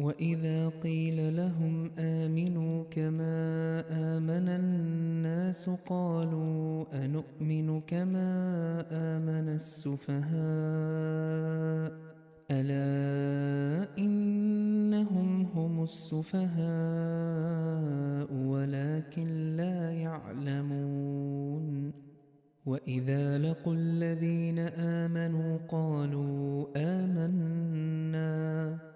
وإذا قيل لهم آمنوا كما آمن الناس قالوا أنؤمن كما آمن السفهاء ألا إنهم هم السفهاء ولكن لا يعلمون وإذا لقوا الذين آمنوا قالوا آمنا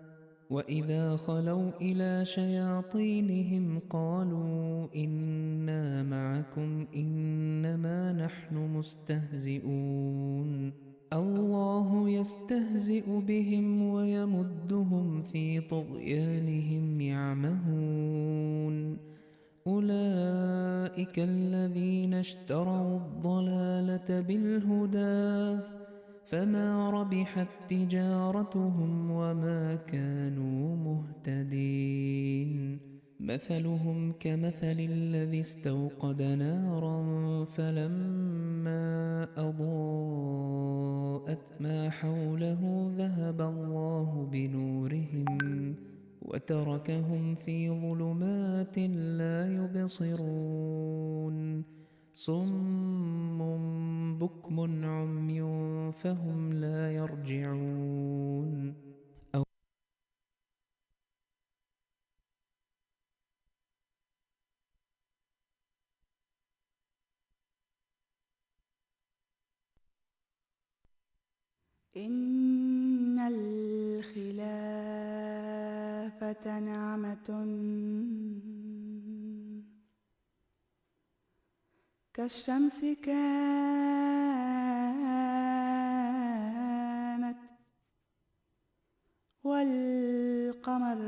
وإذا خلوا إلى شياطينهم قالوا إنا معكم إنما نحن مستهزئون الله يستهزئ بهم ويمدهم في طغيانهم يعمهون أولئك الذين اشتروا الضلالة بالهدى فما ربحت تجارتهم وما كانوا مهتدين مثلهم كمثل الذي استوقد نارا فلما أضاءت ما حوله ذهب الله بنورهم وتركهم في ظلمات لا يبصرون صم بكم عمي فهم لا يرجعون. أو إن الخلافة نعمة كالشمس كانت والقمر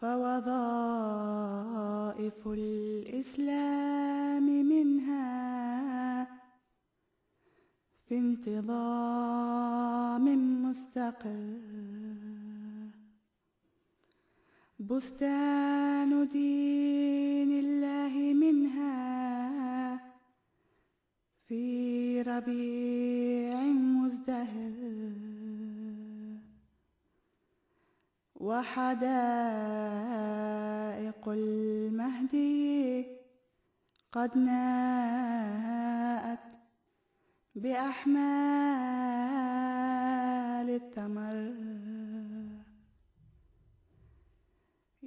فوظائف الإسلام منها في انتظام مستقر. بستان دين الله منها في ربيع مزدهر وحدائق المهدي قد ناءت بأحمال الثمر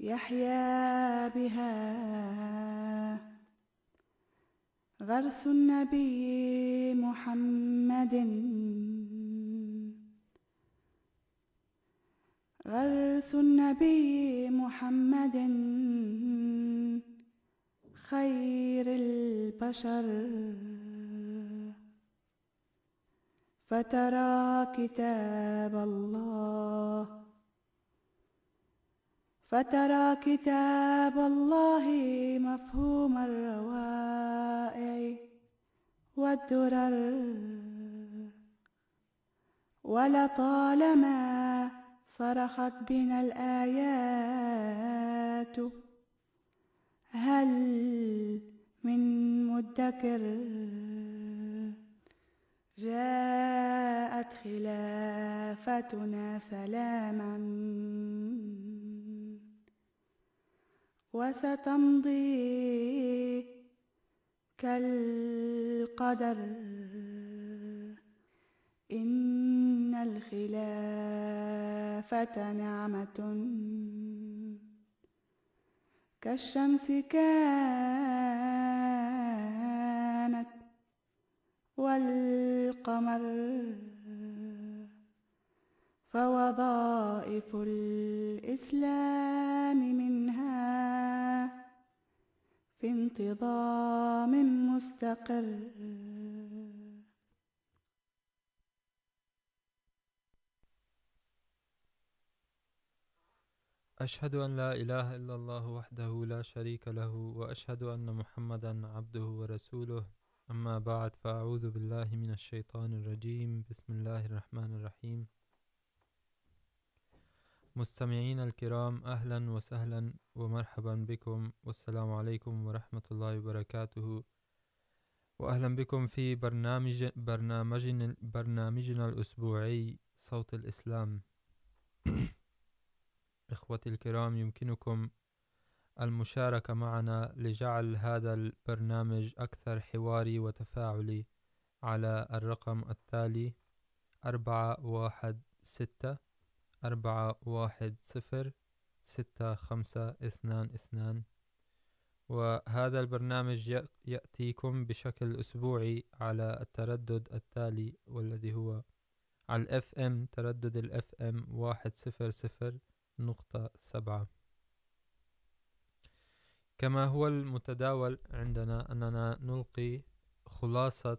يحيا بها. غرس النبي محمد. غرس النبي محمد. خير البشر. فترى كتاب الله. فترى كتاب الله مفهوم الروائع والدرر. ولطالما صرخت بنا الآيات، هل من مدكر؟ جاءت خلافتنا سلاما. وستمضي كالقدر. إن الخلافة نعمة. كالشمس كانت والقمر. فوظائف الإسلام منها في انتظام مستقر. أشهد أن لا إله إلا الله وحده لا شريك له، وأشهد أن محمدا عبده ورسوله. أما بعد، فأعوذ بالله من الشيطان الرجيم. بسم الله الرحمن الرحيم. مستمعين الكرام أهلا وسهلا ومرحبا بكم۔ والسلام عليكم ورحمة الله وبركاته وأهلا بكم في برنامج برنامجنا, برنامجنا الأسبوعي صوت الإسلام إخوتي الكرام يمكنكم المشاركة معنا لجعل هذا البرنامج أكثر حواري وتفاعلي على الرقم التالي أربعة واحد ستة أربعة واحد صفر ستة خمسة اثنان اثنان. وهذا البرنامج يأتيكم بشكل أسبوعي على التردد التالي والذي هو على الاف ام تردد الاف ام واحد صفر صفر نقطة سبعة. كما هو المتداول عندنا أننا نلقي خلاصة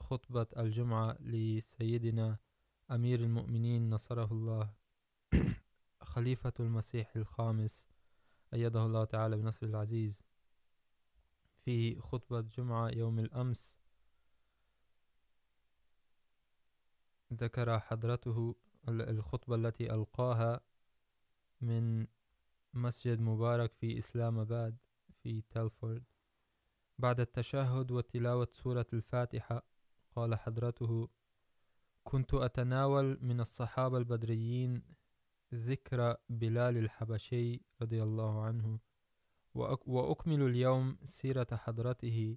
خطبة الجمعة لسيدنا أمير المؤمنين نصره الله خليفة المسيح الخامس أيده الله تعالى بنصر العزيز في خطبة جمعة يوم الأمس ذكر حضرته الخطبة التي ألقاها من مسجد مبارك في إسلام آباد في تلفورد بعد التشهد وتلاوة سورة الفاتحة قال حضرته كنت أتناول من الصحابة البدريين ذكر بلال الحبشي رضي الله عنه وأكمل اليوم سيرة حضرته.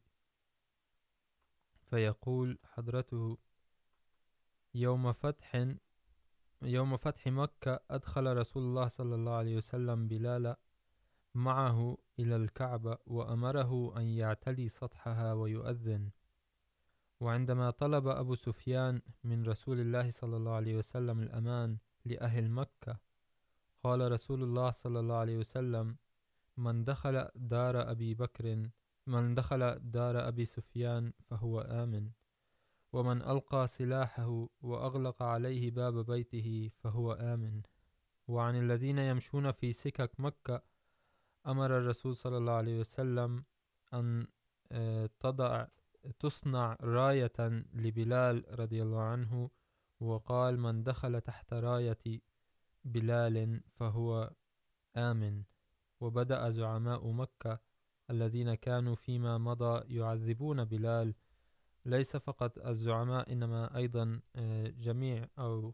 فيقول حضرته، يوم فتح يوم فتح مكة أدخل رسول الله صلى الله عليه وسلم بلال معه إلى الكعبة وأمره أن يعتلي سطحها ويؤذن. وعندما طلب أبو سفيان من رسول الله صلى الله عليه وسلم الأمان لأهل مكة قال رسول الله صلى الله عليه وسلم، من دخل دار أبي بكر من دخل دار أبي سفيان فهو آمن، ومن ألقى سلاحه وأغلق عليه باب بيته فهو آمن. وعن الذين يمشون في سكك مكة أمر الرسول صلى الله عليه وسلم أن تضع، تصنع راية لبلال رضي الله عنه وقال من دخل تحت راية بلال فهو آمن. وبدأ زعماء مكة الذين كانوا فيما مضى يعذبون بلال. ليس فقط الزعماء إنما أيضا جميع أو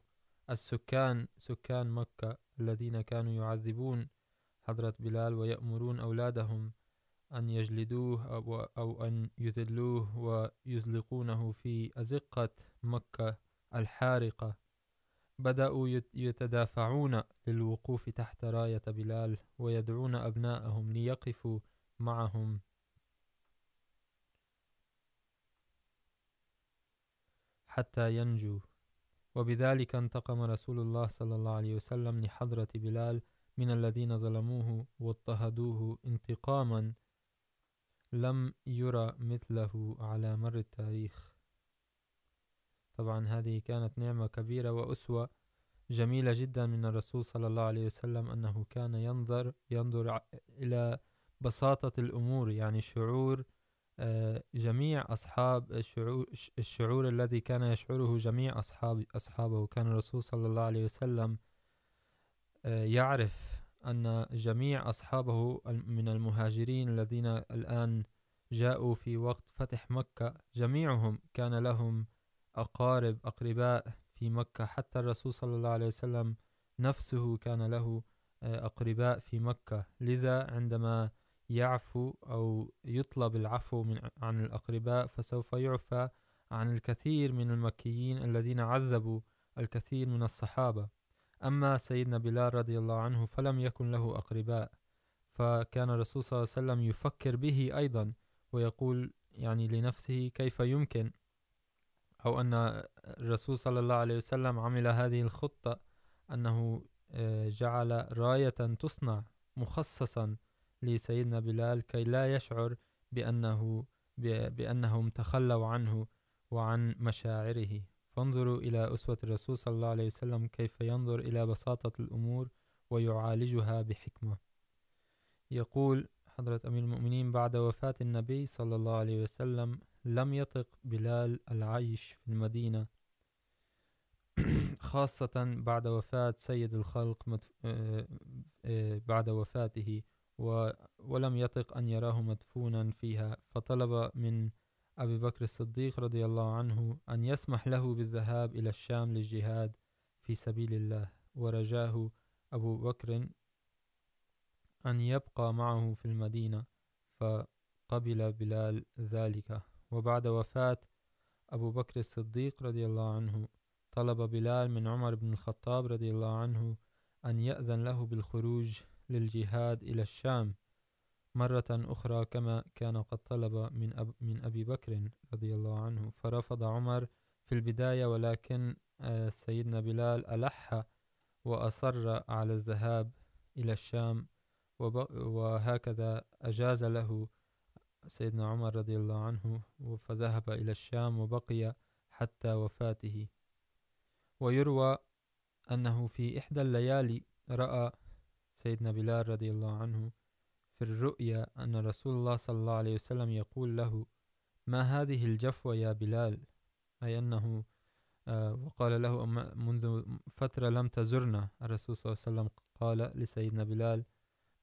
السكان سكان مكة الذين كانوا يعذبون حضرة بلال ويأمرون أولادهم أن يجلدوه أو, أو أن يذلوه ويزلقونه في أزقة مكة الحارقة. بدأوا يتدافعون للوقوف تحت راية بلال ويدعون أبناءهم ليقفوا معهم. حتى ينجوا وبذلك انتقم رسول الله صلى الله عليه وسلم لحضرة بلال من الذين ظلموه واضطهدوه انتقاما لم يرى مثله على مر التاريخ. طبعا هذه كانت نعمة كبيرة وأسوة جميلة جدا من الرسول صلى الله عليه وسلم أنه كان ينظر ينظر إلى بساطة الأمور يعني شعور جميع أصحاب الشعور, الشعور الذي كان يشعره جميع أصحاب أصحابه. كان الرسول صلى الله عليه وسلم يعرف أن جميع أصحابه من المهاجرين الذين الآن جاءوا في وقت فتح مكة جميعهم كان لهم أقارب أقرباء في مكة. حتى الرسول صلى الله عليه وسلم نفسه كان له أقرباء في مكة. لذا عندما يعفو أو يطلب العفو من عن الأقرباء، فسوف يعفى عن الكثير من المكيين الذين عذبوا الكثير من الصحابة. أما سيدنا بلال رضي الله عنه فلم يكن له أقرباء، فكان الرسول صلى الله عليه وسلم يفكر به أيضا، ويقول يعني لنفسه كيف يمكن أو أن الرسول صلى الله عليه وسلم عمل هذه الخطة أنه جعل راية تصنع مخصصا لسيدنا بلال كي لا يشعر بأنه بأنهم تخلوا عنه وعن مشاعره. فانظروا إلى أسوة الرسول صلى الله عليه وسلم كيف ينظر إلى بساطة الأمور ويعالجها بحكمة. يقول حضرة أمير المؤمنين، بعد وفاة النبي صلى الله عليه وسلم لم يطق بلال العيش في المدينة، خاصة بعد وفاة سيد الخلق بعد وفاته ولم يطق أن يراه مدفونا فيها. فطلب من أبي بكر الصديق رضي الله عنه أن يسمح له بالذهاب إلى الشام للجهاد في سبيل الله. ورجاه أبو بكر أن يبقى معه في المدينة، فقبل بلال ذلك. وبعد وفاة أبو بكر الصديق رضي الله عنه طلب بلال من عمر بن الخطاب رضي الله عنه أن يأذن له بالخروج للجهاد إلى الشام مرة أخرى كما كان قد طلب من, أب من أبي بكر رضي الله عنه. فرفض عمر في البداية ولكن سيدنا بلال ألح وأصر على الذهاب إلى الشام وهكذا أجاز له سيدنا عمر رضي الله عنه، فذهب إلى الشام وبقي حتى وفاته. ويروى أنه في إحدى الليالي رأى سيدنا بلال رضي الله عنه في الرؤيا أن رسول الله صلى الله عليه وسلم يقول له، ما هذه الجفوة يا بلال؟ أي أنه وقال له منذ فترة لم تزرنا. الرسول صلى الله عليه وسلم قال لسيدنا بلال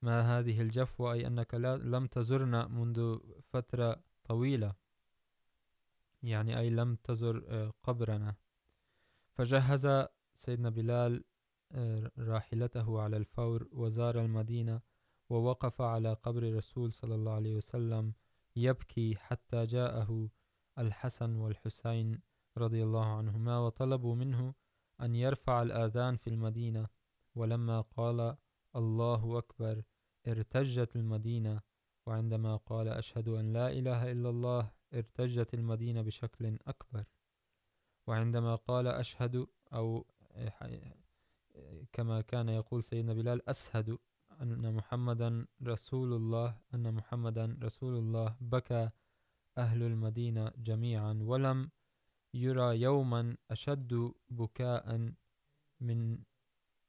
ما هذه الجفوة أي أنك لم تزرنا منذ فترة طويلة. يعني أي لم تزر قبرنا. فجهز سيدنا بلال راحلته على الفور وزار المدينة ووقف على قبر رسول صلى الله عليه وسلم، يبكي حتى جاءه الحسن والحسين رضي الله عنهما وطلبوا منه أن يرفع الآذان في المدينة. ولما قال الله أكبر ارتجت المدينة وعندما قال أشهد أن لا إله إلا الله ارتجت المدينة بشكل أكبر وعندما قال أشهد أو كما كان يقول سيدنا بلال أسهد أن محمدا رسول الله أن محمدا رسول الله بكى أهل المدينة جميعا ولم يرى يوما أشد بكاء من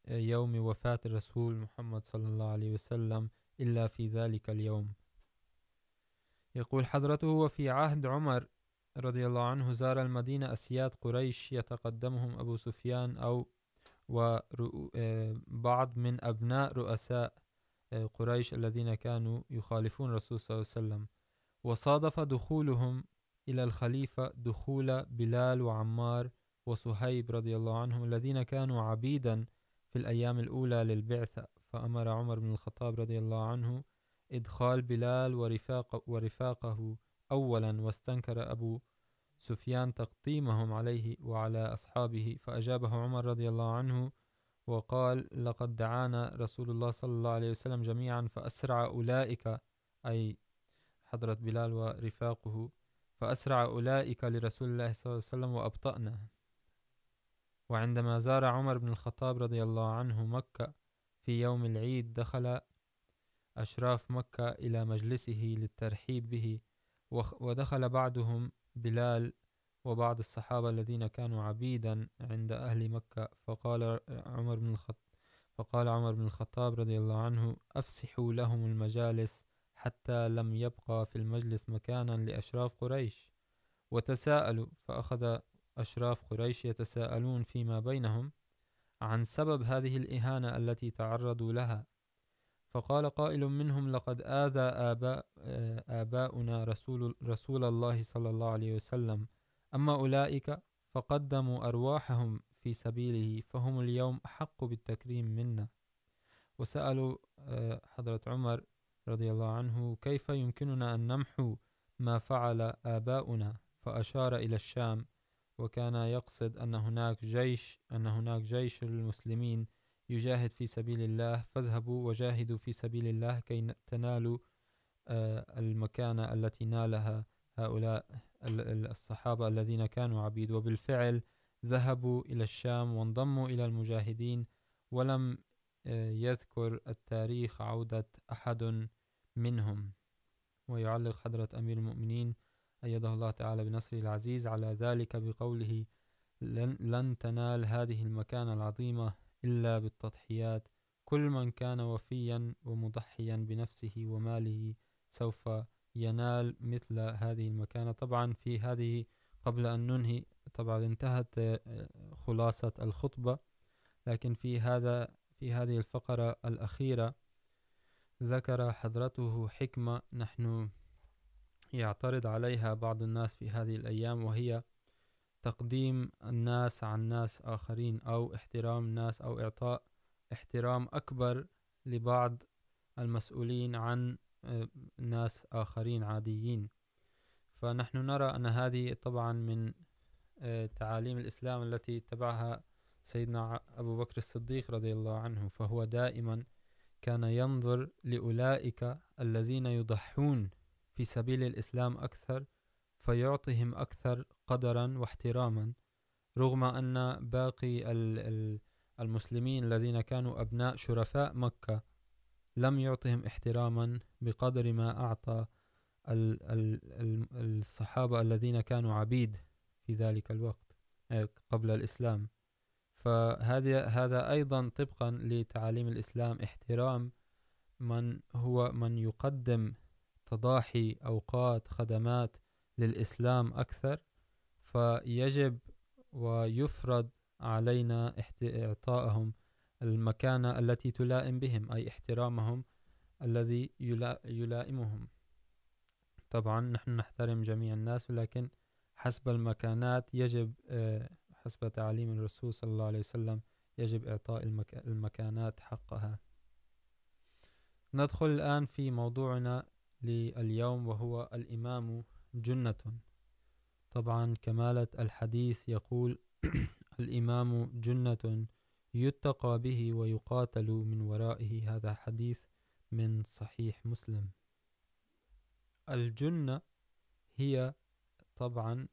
يوم وفاة الرسول محمد صلى الله عليه وسلم إلا في ذلك اليوم. يقول حضرته، وفي عهد عمر رضي الله عنه زار المدينة أسياد قريش يتقدمهم أبو سفيان أو وبعض من أبناء رؤساء قريش الذين كانوا يخالفون الرسول صلى الله عليه وسلم. وصادف دخولهم إلى الخليفة دخول بلال وعمار وصهيب رضي الله عنهم الذين كانوا عبيدا في الأيام الأولى للبعثة فأمر عمر بن الخطاب رضي الله عنه إدخال بلال ورفاق ورفاقه أولا، واستنكر أبو سفيان تقديمهم عليه وعلى أصحابه، فأجابه عمر رضي الله عنه وقال لقد دعانا رسول الله صلى الله عليه وسلم جميعا، فأسرع أولئك أي حضرة بلال ورفاقه، فأسرع أولئك لرسول الله صلى الله عليه وسلم وأبطأنا وعندما زار عمر بن الخطاب رضي الله عنه مكة في يوم العيد دخل أشراف مكة إلى مجلسه للترحيب به ودخل بعضهم بلال وبعض الصحابة الذين كانوا عبيدا عند أهل مكة. فقال عمر بن الخطاب فقال عمر بن الخطاب رضي الله عنه أفسحوا لهم المجالس حتى لم يبقى في المجلس مكانا لأشراف قريش، وتساءلوا فأخذ أشراف قريش يتساءلون فيما بينهم عن سبب هذه الإهانة التي تعرضوا لها. فقال قائل منهم لقد آذى آباء آباؤنا رسول, رسول الله صلى الله عليه وسلم. أما أولئك فقدموا أرواحهم في سبيله فهم اليوم أحق بالتكريم منا. وسألوا حضرة عمر رضي الله عنه كيف يمكننا أن نمحو ما فعل آباؤنا؟ فأشار إلى الشام وكان يقصد أن هناك جيش، أن هناك جيش للمسلمين يجاهد في سبيل الله. فاذهبوا وجاهدوا في سبيل الله كي تنالوا المكانة التي نالها هؤلاء الصحابة الذين كانوا عبيد. وبالفعل ذهبوا إلى الشام وانضموا إلى المجاهدين. ولم يذكر التاريخ عودة أحد منهم. ويعلق حضرة أمير المؤمنين أيده الله تعالى بنصره العزيز على ذلك بقوله لن, لن تنال هذه المكانة العظيمة إلا بالتضحيات. كل من كان وفيا ومضحيا بنفسه وماله سوف ينال مثل هذه المكانة. طبعا في هذه قبل أن ننهي طبعا انتهت خلاصة الخطبة لكن في هذا في هذه الفقرة الأخيرة ذكر حضرته حكمة. نحن يعترض عليها بعض الناس في هذه الأيام، وهي تقديم الناس عن ناس آخرين، أو احترام الناس أو إعطاء احترام أكبر لبعض المسؤولين عن ناس آخرين عاديين. فنحن نرى أن هذه طبعا من تعاليم الإسلام التي اتبعها سيدنا أبو بكر الصديق رضي الله عنه، فهو دائما كان ينظر لأولئك الذين يضحون في سبيل الإسلام أكثر، فيعطيهم أكثر قدرا واحتراما، رغم أن باقي المسلمين الذين كانوا أبناء شرفاء مكة لم يعطهم احتراما بقدر ما أعطى الصحابة الذين كانوا عبيد في ذلك الوقت قبل الإسلام. فهذا هذا أيضا طبقا لتعاليم الإسلام، احترام من هو، من يقدم تضاحي أوقات خدمات للإسلام أكثر، فيجب ويفرض علينا إعطائهم المكانة التي تلائم بهم، أي احترامهم الذي يلائمهم. طبعا نحن نحترم جميع الناس ولكن حسب المكانات يجب حسب تعليم الرسول صلى الله عليه وسلم يجب إعطاء المكانات حقها. ندخل الآن في موضوعنا لليوم وهو الإمام جنة. طبعا كمالة الحديث يقول الإمام جنة يتقى به ويقاتل من ورائه. هذا حديث من صحيح مسلم. الجنة هي طبعا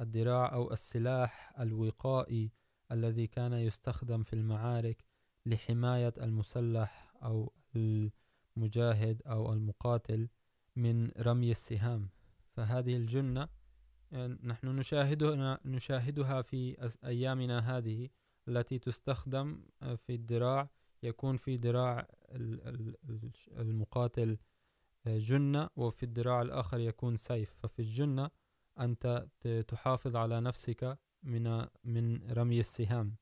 الدراع أو السلاح الوقائي الذي كان يستخدم في المعارك لحماية المسلح أو المسلح المجاهد أو المقاتل من رمي السهام. فهذه الجنة نحن نشاهدها نشاهدها في أيامنا هذه التي تستخدم في الدراع، يكون في دراع المقاتل جنة، وفي الدراع الآخر يكون سيف. ففي الجنة أنت تحافظ على نفسك من من رمي السهام.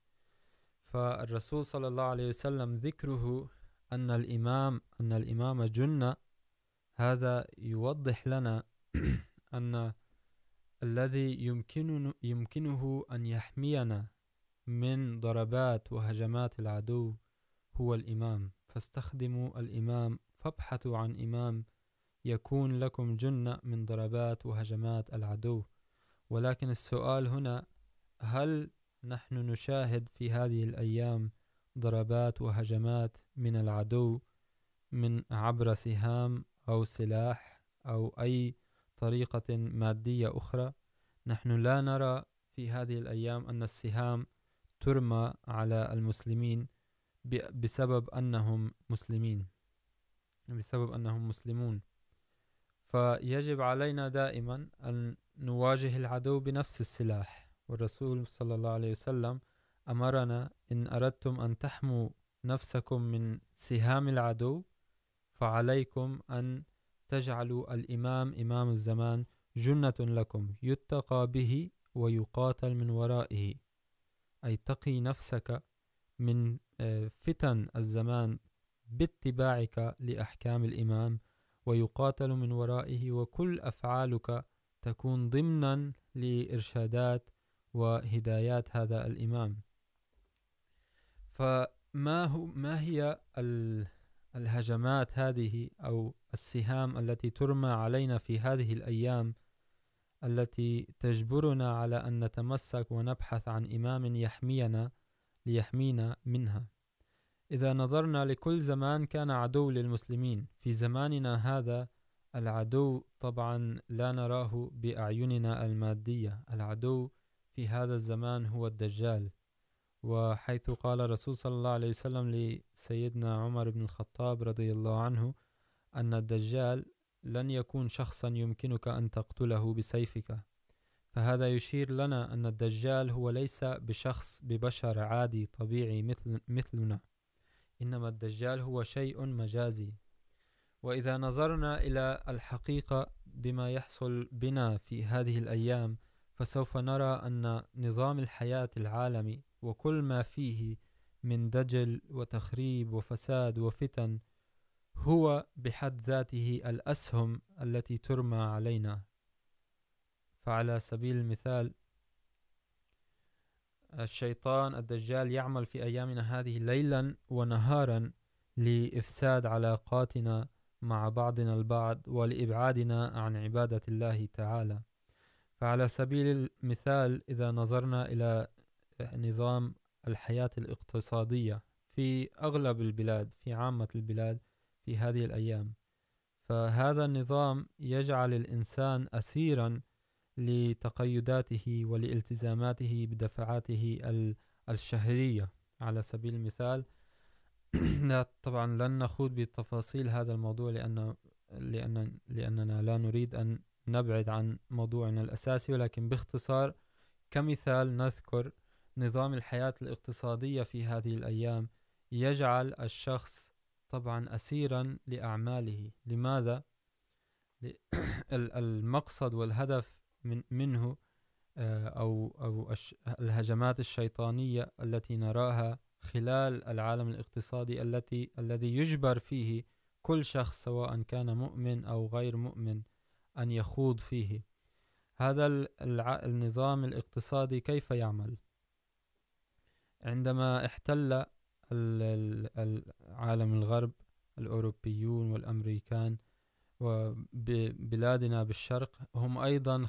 فالرسول صلى الله عليه وسلم ذكره أن الإمام أن الإمام جنة هذا يوضح لنا أن الذي يمكنه, يمكنه أن يحمينا من ضربات وهجمات العدو هو الإمام. فاستخدموا الإمام فابحثوا عن إمام يكون لكم جنة من ضربات وهجمات العدو. ولكن السؤال هنا هل نحن نشاهد في هذه الأيام ضربات وهجمات من العدو من عبر سهام أو سلاح أو أي طريقة مادية أخرى. نحن لا نرى في هذه الأيام أن السهام ترمى على المسلمين بسبب أنهم مسلمين، بسبب أنهم مسلمون. فيجب علينا دائما أن نواجه العدو بنفس السلاح. والرسول صلى الله عليه وسلم أمرنا إن أردتم أن تحموا نفسكم من سهام العدو، فعليكم أن تجعلوا الإمام إمام الزمان جنة لكم يتقى به ويقاتل من ورائه. أي تقي نفسك من فتن الزمان باتباعك لأحكام الإمام ويقاتل من ورائه، وكل أفعالك تكون ضمنا لإرشادات وهدايات هذا الإمام. فما هو ما هي الهجمات هذه أو السهام التي ترمى علينا في هذه الأيام التي تجبرنا على أن نتمسك ونبحث عن إمام يحمينا ليحمينا منها؟ إذا نظرنا لكل زمان كان عدو للمسلمين. في زماننا هذا العدو طبعا لا نراه بأعيننا المادية. العدو في هذا الزمان هو الدجال. وحيث قال رسول صلى الله عليه وسلم لسيدنا عمر بن الخطاب رضي الله عنه أن الدجال لن يكون شخصا يمكنك أن تقتله بسيفك. فهذا يشير لنا أن الدجال هو ليس بشخص، ببشر عادي طبيعي مثل، مثلنا. إنما الدجال هو شيء مجازي. وإذا نظرنا إلى الحقيقة بما يحصل بنا في هذه الأيام، فسوف نرى أن نظام الحياة العالمي وكل ما فيه من دجل وتخريب وفساد وفتن هو بحد ذاته الأسهم التي ترمى علينا. فعلى سبيل المثال، الشيطان الدجال يعمل في أيامنا هذه ليلا ونهارا لإفساد علاقاتنا مع بعضنا البعض ولإبعادنا عن عبادة الله تعالى. فعلى سبيل المثال، إذا نظرنا إلى نظام الحياة الاقتصادية في أغلب البلاد، في عامة البلاد في هذه الأيام. فهذا النظام يجعل الإنسان أسيرا لتقيداته ولالتزاماته بدفعاته الشهرية. على سبيل المثال طبعا لن نخوض بتفاصيل هذا الموضوع لأن لأن لأننا لا نريد أن نبعد عن موضوعنا الأساسي، ولكن باختصار، كمثال نذكر نظام الحياة الاقتصادية في هذه الأيام يجعل الشخص طبعا أسيرا لأعماله. لماذا؟ المقصد والهدف من منه أو, أو الهجمات الشيطانية التي نراها خلال العالم الاقتصادي التي الذي يجبر فيه كل شخص سواء كان مؤمن أو غير مؤمن أن يخوض فيه. هذا النظام الاقتصادي كيف يعمل؟ عندما احتل العالم الغرب، الأوروبيون والأمريكان وبلادنا بالشرق، هم أيضا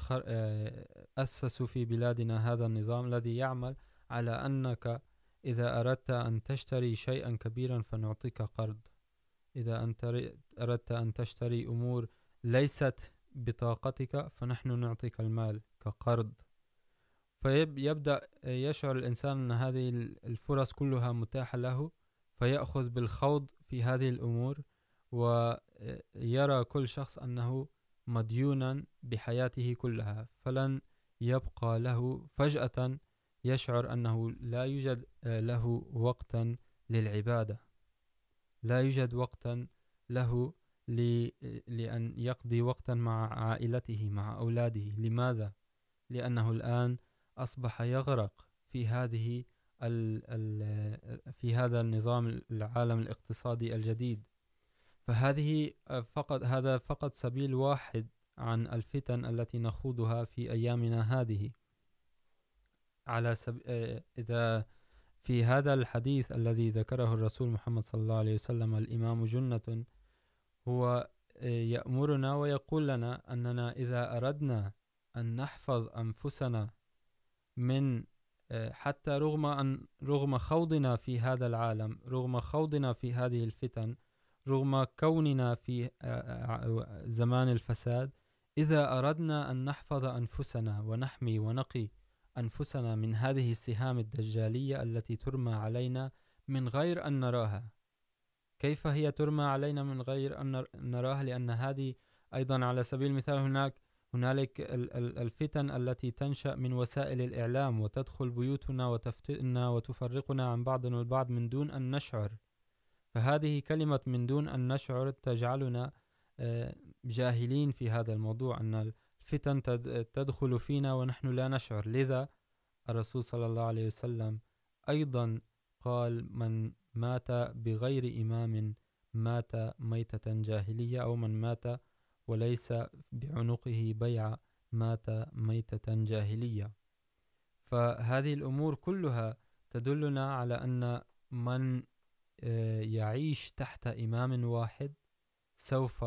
أسسوا في بلادنا هذا النظام الذي يعمل على أنك إذا أردت أن تشتري شيئا كبيرا فنعطيك قرض. إذا أنت أردت أن تشتري أمور ليست بطاقتك، فنحن نعطيك المال كقرض. فيبدأ، يشعر الإنسان أن هذه الفرص كلها متاحة له، فيأخذ بالخوض في هذه الأمور ويرى كل شخص أنه مديونا بحياته كلها. فلن يبقى له فجأة يشعر أنه لا يوجد، له وقتا للعبادة. لا يوجد وقتا له لأن يقضي وقتا مع عائلته، مع أولاده. لماذا؟ لأنه الآن أصبح يغرق في هذه في هذا النظام العالم الاقتصادي الجديد. فهذه فقط هذا فقط سبيل واحد عن الفتن التي نخوضها في أيامنا هذه. على سب... إذا في هذا الحديث الذي ذكره الرسول محمد صلى الله عليه وسلم الإمام جنة، هو يأمرنا ويقول لنا أننا إذا أردنا أن نحفظ أنفسنا من حتى رغم أن، رغم خوضنا في هذا العالم، رغم خوضنا في هذه الفتن، رغم كوننا في زمان الفساد، إذا أردنا أن نحفظ أنفسنا ونحمي ونقي أنفسنا من هذه السهام الدجالية التي ترمى علينا من غير أن نراها. كيف هي ترمى علينا من غير أن نراها؟ لأن هذه أيضا على سبيل المثال هناك هنالك الفتن التي تنشأ من وسائل الإعلام وتدخل بيوتنا وتفتئنا وتفرقنا عن بعضنا البعض من دون أن نشعر. فهذه كلمة من دون أن نشعر تجعلنا جاهلين في هذا الموضوع أن الفتن تدخل فينا ونحن لا نشعر. لذا الرسول صلى الله عليه وسلم أيضا قال من مات بغير إمام، مات ميتة جاهلية أو من مات وليس بعنقه بيع مات ميتة جاهلية. فهذه الأمور كلها تدلنا على أن من يعيش تحت إمام واحد سوف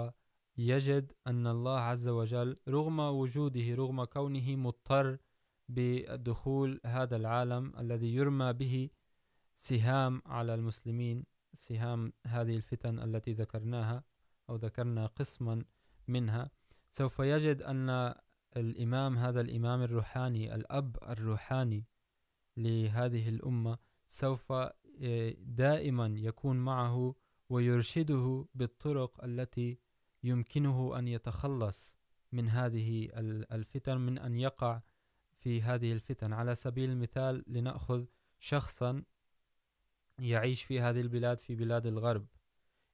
يجد أن الله عز وجل رغم وجوده، رغم كونه مضطر بدخول هذا العالم الذي يرمى به سهام على المسلمين، سهام هذه الفتن التي ذكرناها أو ذكرنا قسما منها. سوف يجد أن الإمام، هذا الإمام الروحاني، الأب الروحاني لهذه الأمة، سوف دائما يكون معه ويرشده بالطرق التي يمكنه أن يتخلص من هذه الفتن، من أن يقع في هذه الفتن. على سبيل المثال، لنأخذ شخصا يعيش في هذه البلاد، في بلاد الغرب.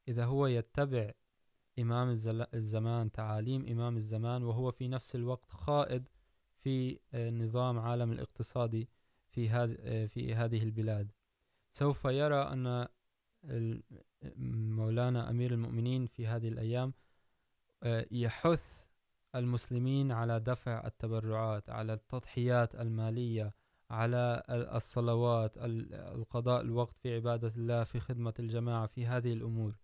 إذا هو يتبع إمام الزمان، تعاليم إمام الزمان، وهو في نفس الوقت خائد في نظام عالم الاقتصادي في هذه في هذه البلاد. سوف يرى أن مولانا أمير المؤمنين في هذه الأيام يحث المسلمين على دفع التبرعات، على التضحيات المالية، على الصلوات القضاء الوقت في عبادة الله، في خدمة الجماعة، في هذه الأمور.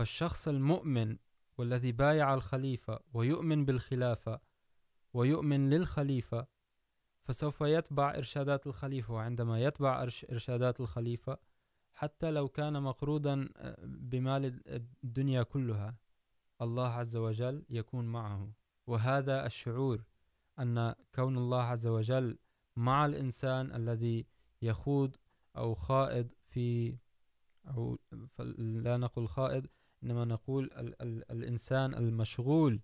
فالشخص المؤمن والذي بايع الخليفة ويؤمن بالخلافة ويؤمن للخليفة، فسوف يتبع إرشادات الخليفة وعندما يتبع إرشادات الخليفة حتى لو كان مقروضا بمال الدنيا كلها، الله عز وجل يكون معه. وهذا الشعور أن كون الله عز وجل مع الإنسان الذي يخوض أو خائض في، أو لا نقول خائض إنما نقول ال ال الإنسان المشغول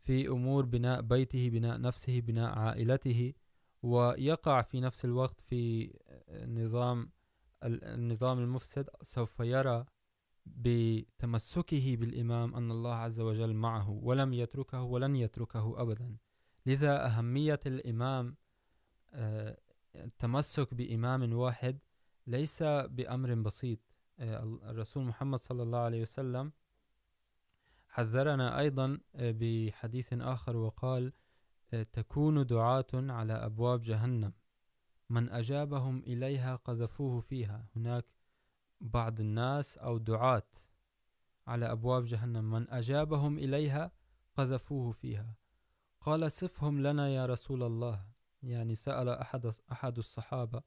في أمور بناء بيته، بناء نفسه، بناء عائلته، ويقع في نفس الوقت في نظام النظام المفسد سوف يرى بتمسكه بالإمام أن الله عز وجل معه ولم يتركه ولن يتركه أبدا. لذا أهمية الإمام التمسك بإمام واحد ليس بأمر بسيط. الرسول محمد صلى الله عليه وسلم حذرنا أيضا بحديث آخر وقال تكون دعاة على أبواب جهنم من أجابهم إليها قذفوه فيها هناك بعض الناس أو دعاة على أبواب جهنم من أجابهم إليها قذفوه فيها قال صفهم لنا يا رسول الله يعني سأل أحد, أحد الصحابة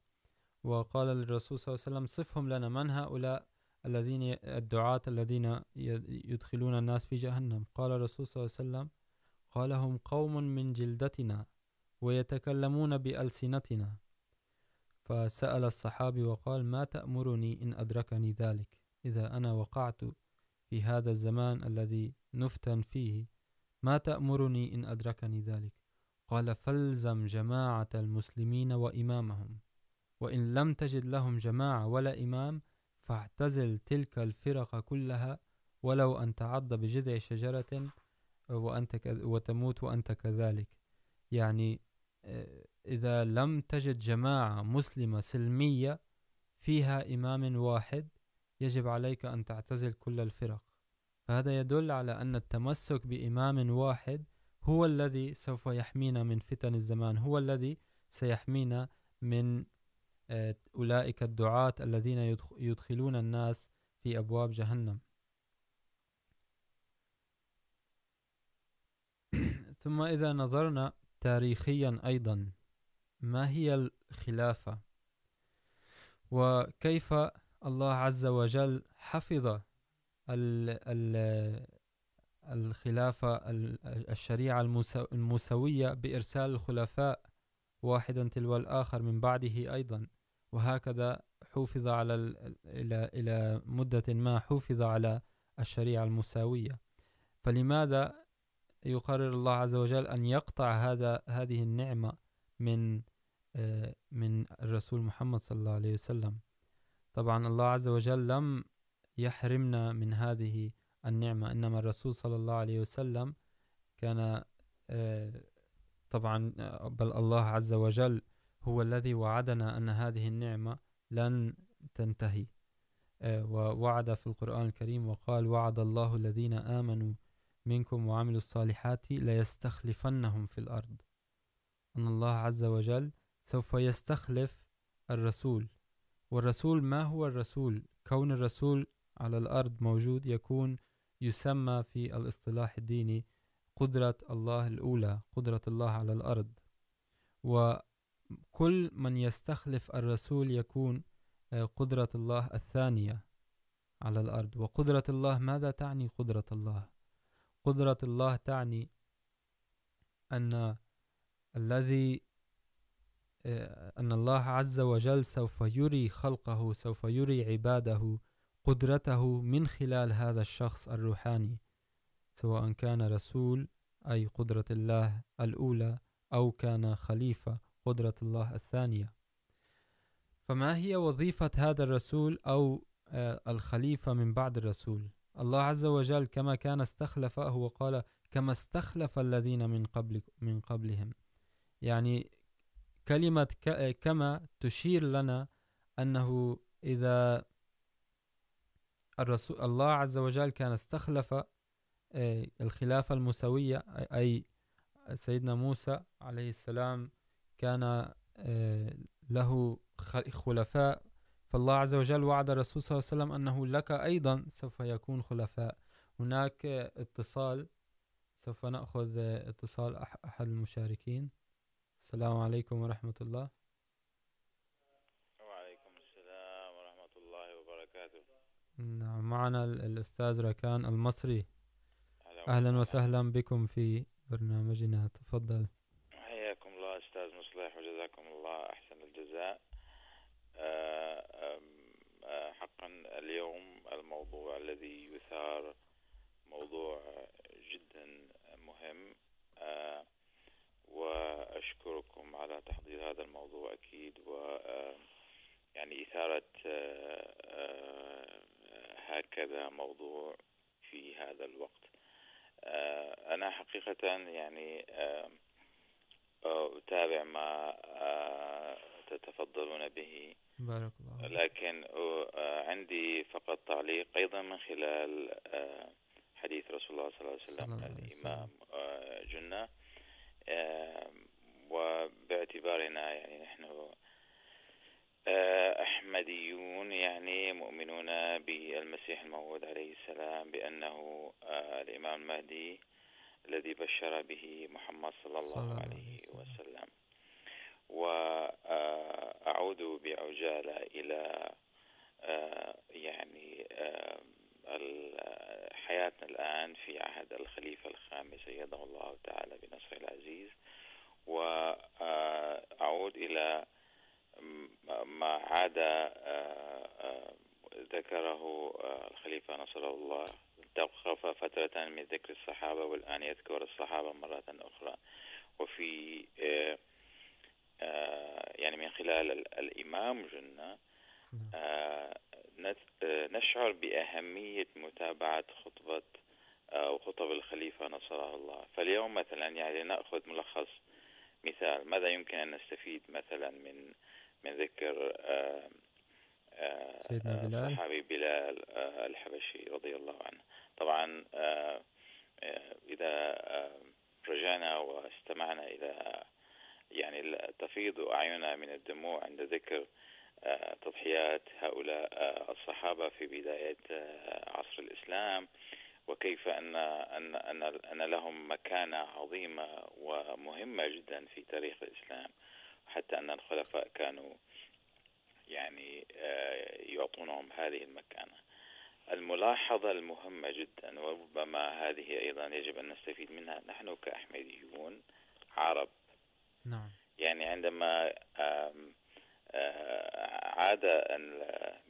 وقال للرسول صلى الله عليه وسلم، صفهم لنا من هؤلاء الذين الدعاة الذين يدخلون الناس في جهنم. قال الرسول صلى الله عليه وسلم، قال هم قوم من جلدتنا ويتكلمون بألسنتنا. فسأل الصحابي وقال، ما تأمرني إن أدركني ذلك؟ إذا أنا وقعت في هذا الزمان الذي نفتن فيه، ما تأمرني إن أدركني ذلك؟ قال فلزم جماعة المسلمين وإمامهم. وإن لم تجد لهم جماعة ولا إمام فاعتزل تلك الفرق كلها ولو أن تعض بجذع شجرة وأنت وتموت وأنت كذلك. يعني إذا لم تجد جماعة مسلمة سلمية فيها إمام واحد، يجب عليك أن تعتزل كل الفرق. فهذا يدل على أن التمسك بإمام واحد هو الذي سوف يحمينا من فتن الزمان، هو الذي سيحمينا من أولئك الدعاة الذين يدخلون الناس في أبواب جهنم. ثم إذا نظرنا تاريخيا أيضا، ما هي الخلافة؟ وكيف الله عز وجل حفظ ال ال، الخلافة الشريعة الموسوية بإرسال الخلفاء واحدا تلو الآخر من بعده أيضا؟ وهكذا حفظ على إلى إلى مدة ما حفظ على الشريعة المساوية. فلماذا يقرر الله عز وجل أن يقطع هذا، هذه النعمة من من الرسول محمد صلى الله عليه وسلم؟ طبعا الله عز وجل لم يحرمنا من هذه النعمة، إنما الرسول صلى الله عليه وسلم كان طبعا، بل الله عز وجل هو الذي وعدنا أن هذه النعمة لن تنتهي. ووعد في القرآن الكريم وقال وعد الله الذين آمنوا منكم وعملوا الصالحات ليستخلفنهم في الأرض. أن الله عز وجل سوف يستخلف الرسول. والرسول ما هو الرسول؟ كون الرسول على الأرض موجود يكون يسمى في الاصطلاح الديني قدرة الله الأولى، قدرة الله على الأرض. وكل من يستخلف الرسول يكون قدرة الله الثانية على الأرض. وقدرة الله ماذا تعني قدرة الله؟ قدرة الله تعني أن الذي أن الله عز وجل سوف يري خلقه، سوف يري عباده، قدرته من خلال هذا الشخص الروحاني، سواء كان رسول أي قدرة الله الأولى أو كان خليفة. قدرة الله الثانية. فما هي وظيفة هذا الرسول أو الخليفة من بعد الرسول؟ الله عز وجل كما كان استخلف هو قال كما استخلف الذين من قبل من قبلهم. يعني كلمة كما تشير لنا أنه إذا الرسول الله عز وجل كان استخلف الخلافة الموسوية أي، سيدنا موسى عليه السلام كان له خلفاء. فالله عز وجل وعد الرسول صلى الله عليه وسلم أنه لك أيضا سوف يكون خلفاء. هناك اتصال سوف نأخذ اتصال أحد المشاركين. السلام عليكم ورحمة الله. وعليكم السلام ورحمة الله وبركاته. نعم معنا الأستاذ ركان المصري. أهلا وسهلا بكم في برنامجنا. تفضل حياكم الله أستاذ مصلح وجزاكم الله أحسن الجزاء حقا اليوم الموضوع الذي يثار موضوع جدا مهم وأشكركم على تحضير هذا الموضوع أكيد و يعني إثارة هكذا موضوع في هذا الوقت أنا حقيقة يعني أتابع ما تتفضلون به. بارك الله لكن عندي فقط تعليق أيضا من خلال حديث رسول الله صلى الله عليه وسلم الإمام جنة. وباعتبارنا يعني نحن أحمديون يعني مؤمنون بالمسيح الموعود عليه السلام بأنه الإمام المهدي الذي بشر به محمد صلى الله عليه وسلم. وأعود بعجالة إلى يعني حياتنا الآن في عهد الخليفة الخامس أيده الله تعالى بنصره العزيز. وأعود إلى ما عاد ذكره الخليفة نصره الله توقف فترة من ذكر الصحابة والآن يذكر الصحابة مرة أخرى. وفي يعني من خلال الإمام جنة نشعر بأهمية متابعة خطبة أو خطب الخليفة نصره الله. فاليوم مثلا يعني نأخذ ملخص مثال. ماذا يمكن أن نستفيد مثلا من من ذكر سيدنا بلال. صحابي بلال الحبشي رضي الله عنه. طبعا إذا رجعنا واستمعنا إلى يعني تفيض أعيننا من الدموع عند ذكر تضحيات هؤلاء الصحابة في بداية عصر الإسلام وكيف أن أن أن أن لهم مكانة عظيمة ومهمة جدا في تاريخ الإسلام. حتى أن الخلفاء كانوا يعني يعطونهم هذه المكانة. الملاحظة المهمة جدا وربما هذه أيضا يجب أن نستفيد منها نحن كأحمديون عرب. نعم. يعني عندما عاد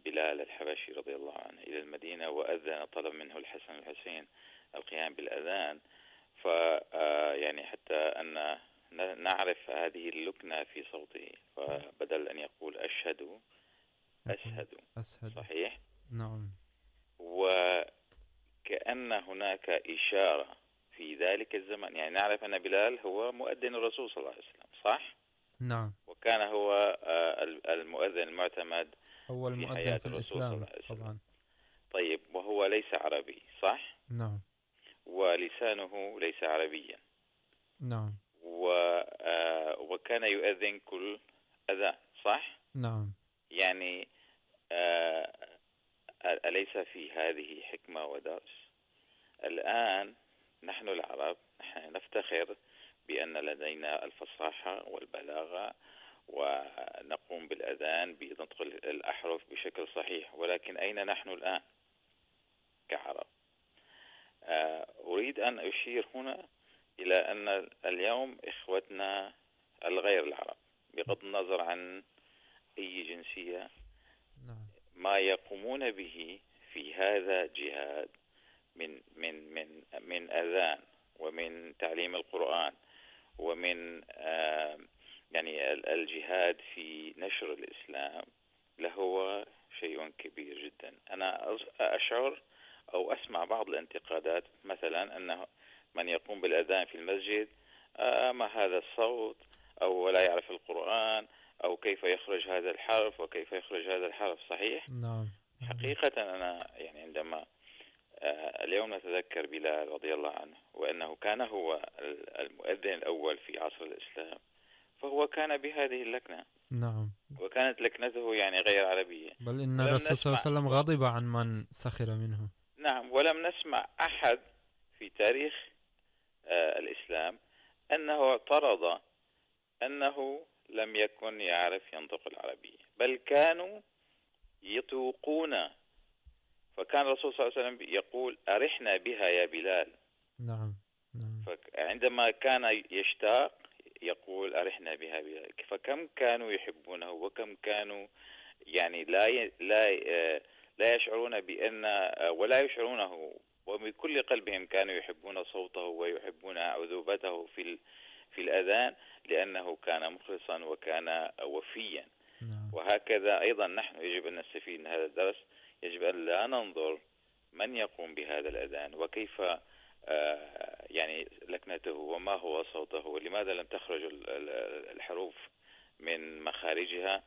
بلال الحبشي رضي الله عنه إلى المدينة وأذن طلب منه الحسن الحسين القيام بالأذان ف يعني حتى أن نعرف هذه اللكنة في صوته فبدل أن يقول أشهد أشهد. أشهد. صحيح؟ نعم. وكأن هناك إشارة في ذلك الزمن. يعني نعرف أن بلال هو مؤذن الرسول صلى الله عليه وسلم صح؟ نعم. وكان هو المؤذن المعتمد أول في مؤذن حياة في الرسول صلى الإسلام الله عليه وسلم. طبعا. طيب وهو ليس عربي صح؟ نعم. ولسانه ليس عربيا. نعم. و وكان يؤذن كل أذان صح؟ نعم. يعني أليس في هذه حكمة ودرس؟ الآن نحن العرب نحن نفتخر بأن لدينا الفصاحة والبلاغة ونقوم بالأذان بندخل الأحرف بشكل صحيح ولكن أين نحن الآن كعرب؟ أريد أن أشير هنا إلى أن اليوم إخوتنا الغير العرب بغض النظر عن أي جنسية. ما يقومون به في هذا جهاد من من من من أذان ومن تعليم القرآن ومن يعني الجهاد في نشر الإسلام لهو شيء كبير جدا. أنا أشعر أو أسمع بعض الانتقادات مثلا أنه من يقوم بالأذان في المسجد ما هذا الصوت أو لا يعرف القرآن أو كيف يخرج هذا الحرف وكيف يخرج هذا الحرف صحيح؟ نعم. حقيقة أنا يعني عندما اليوم نتذكر بلال رضي الله عنه وأنه كان هو المؤذن الأول في عصر الإسلام فهو كان بهذه اللكنة. نعم. وكانت لكنته يعني غير عربية. بل إن الرسول صلى الله عليه وسلم غضب عن من سخر منه. نعم ولم نسمع أحد في تاريخ الإسلام أنه اعترض أنه لم يكن يعرف ينطق العربية بل كانوا يتوقون. فكان الرسول صلى الله عليه وسلم يقول أرحنا بها يا بلال. نعم نعم. فعندما كان يشتاق يقول أرحنا بها بلال. فكم كانوا يحبونه وكم كانوا يعني لا ي... لا. لا يشعرون بأن ولا يشعرونه وبكل قلبهم كانوا يحبون صوته ويحبون عذوبته في. في الأذان لأنه كان مخلصا وكان وفيا. وهكذا أيضا نحن يجب أن نستفيد من هذا الدرس. يجب أن لا ننظر من يقوم بهذا الأذان وكيف يعني لكنته وما هو صوته ولماذا لم تخرج ال- ال- الحروف من مخارجها.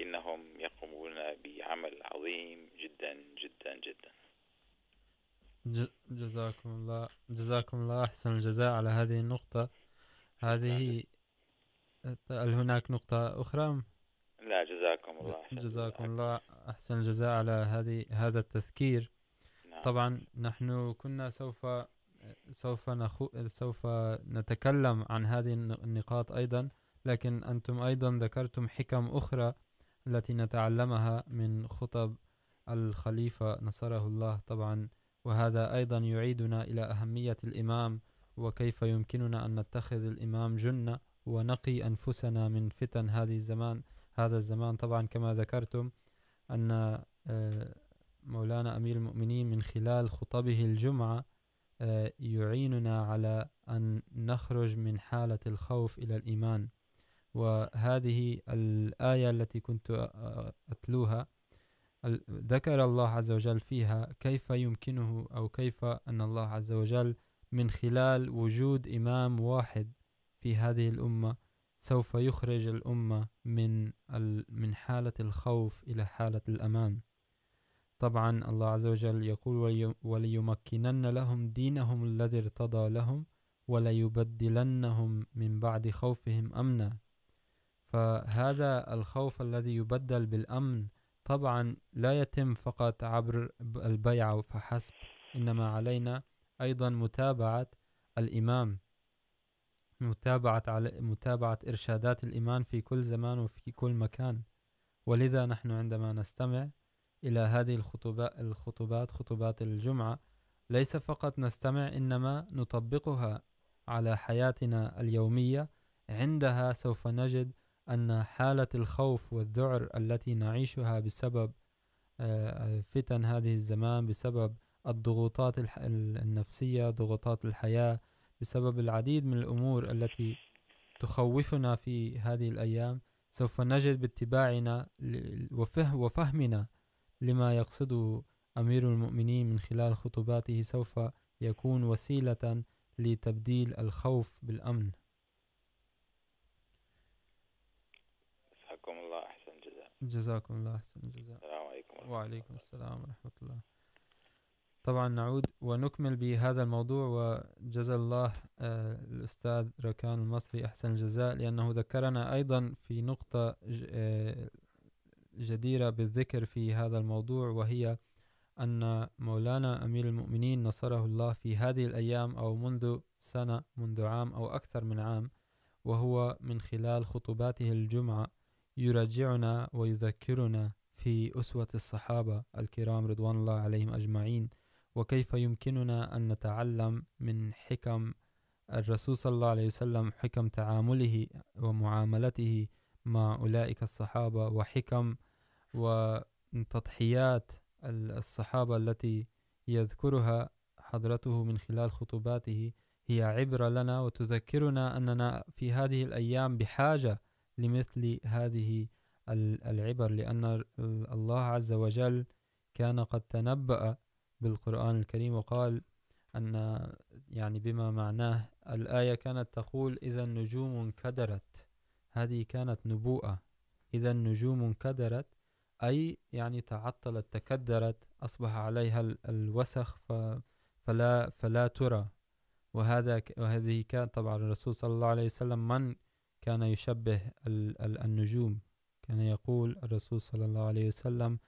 إنهم يقومون بعمل عظيم جدا جدا جدا. جزاكم الله جزاكم الله أحسن الجزاء على هذه النقطة. هذه هل هناك نقطة أخرى؟ لا جزاكم الله أحسن جزاكم جزاك. الله أحسن الجزاء على هذه هذا التذكير نعم. طبعا نحن كنا سوف سوف نخو سوف نتكلم عن هذه الن- النقاط أيضا لكن أنتم أيضا ذكرتم حكم أخرى التي نتعلمها من خطب الخليفة نصره الله. طبعا وهذا أيضا يعيدنا إلى أهمية الإمام، وكيف يمكننا أن نتخذ الإمام جنة ونقي أنفسنا من فتن هذه الزمان. هذا الزمان طبعا كما ذكرتم أن مولانا أمير المؤمنين من خلال خطبه الجمعة يعيننا على أن نخرج من حالة الخوف إلى الإيمان. وهذه الآية التي كنت أتلوها ذكر الله عز وجل فيها كيف يمكنه أو كيف أن الله عز وجل من خلال وجود إمام واحد في هذه الأمة سوف يخرج الأمة من من حالة الخوف إلى حالة الأمان. طبعا الله عز وجل يقول وليمكنن لهم دينهم الذي ارتضى لهم وليبدلنهم من بعد خوفهم أمنا. فهذا الخوف الذي يبدل بالأمن طبعا لا يتم فقط عبر البيع فحسب، إنما علينا أيضا متابعة الإمام، متابعة على، متابعة إرشادات الإمام في كل زمان وفي كل مكان. ولذا نحن عندما نستمع إلى هذه الخطبات الخطبات خطبات الجمعة، ليس فقط نستمع، إنما نطبقها على حياتنا اليومية. عندها سوف نجد أن حالة الخوف والذعر التي نعيشها بسبب فتن هذه الزمان، بسبب الضغوطات النفسية، ضغوطات الحياة، بسبب العديد من الأمور التي تخوفنا في هذه الأيام، سوف نجد باتباعنا وفهمنا لما يقصده أمير المؤمنين من خلال خطباته، سوف يكون وسيلة لتبديل الخوف بالأمن جزاكم الله أحسن جزاء جزاكم الله أحسن جزاء السلام عليكم وعليكم السلام ورحمة الله طبعا نعود ونكمل بهذا الموضوع وجزا الله الأستاذ ركان المصري أحسن الجزاء لأنه ذكرنا أيضا في نقطة جديرة بالذكر في هذا الموضوع وهي أن مولانا أمير المؤمنين نصره الله في هذه الأيام أو منذ سنة منذ عام أو أكثر من عام وهو من خلال خطباته الجمعة يرجعنا ويذكرنا في أسوة الصحابة الكرام رضوان الله عليهم أجمعين، وكيف يمكننا أن نتعلم من حكم الرسول صلى الله عليه وسلم، حكم تعامله ومعاملته مع أولئك الصحابة، وحكم وتضحيات الصحابة التي يذكرها حضرته من خلال خطباته. هي عبرة لنا وتذكرنا أننا في هذه الأيام بحاجة لمثل هذه العبر، لأن الله عز وجل كان قد تنبأ بالقرآن الكريم وقال أن، يعني بما معناه الآية كانت تقول إذا النجوم انكدرت. هذه كانت نبوءة. إذا النجوم انكدرت، أي يعني تعطلت، تكدرت، أصبح عليها الوسخ فلا فلا ترى. وهذا وهذه كان، طبعا الرسول صلى الله عليه وسلم من كان يشبه النجوم. كان يقول الرسول صلى الله عليه وسلم،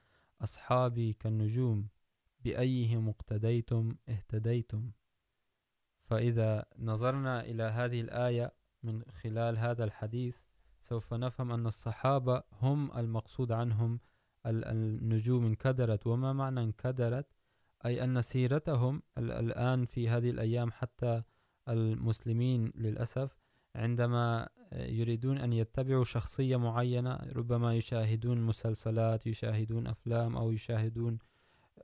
أصحابي كالنجوم بأيهم اقتديتم اهتديتم. فإذا نظرنا إلى هذه الآية من خلال هذا الحديث، سوف نفهم أن الصحابة هم المقصود عنهم النجوم انكدرت. وما معنى انكدرت؟ أي أن سيرتهم الآن في هذه الأيام حتى المسلمين للأسف عندما يريدون أن يتبعوا شخصية معينة، ربما يشاهدون مسلسلات، يشاهدون أفلام أو يشاهدون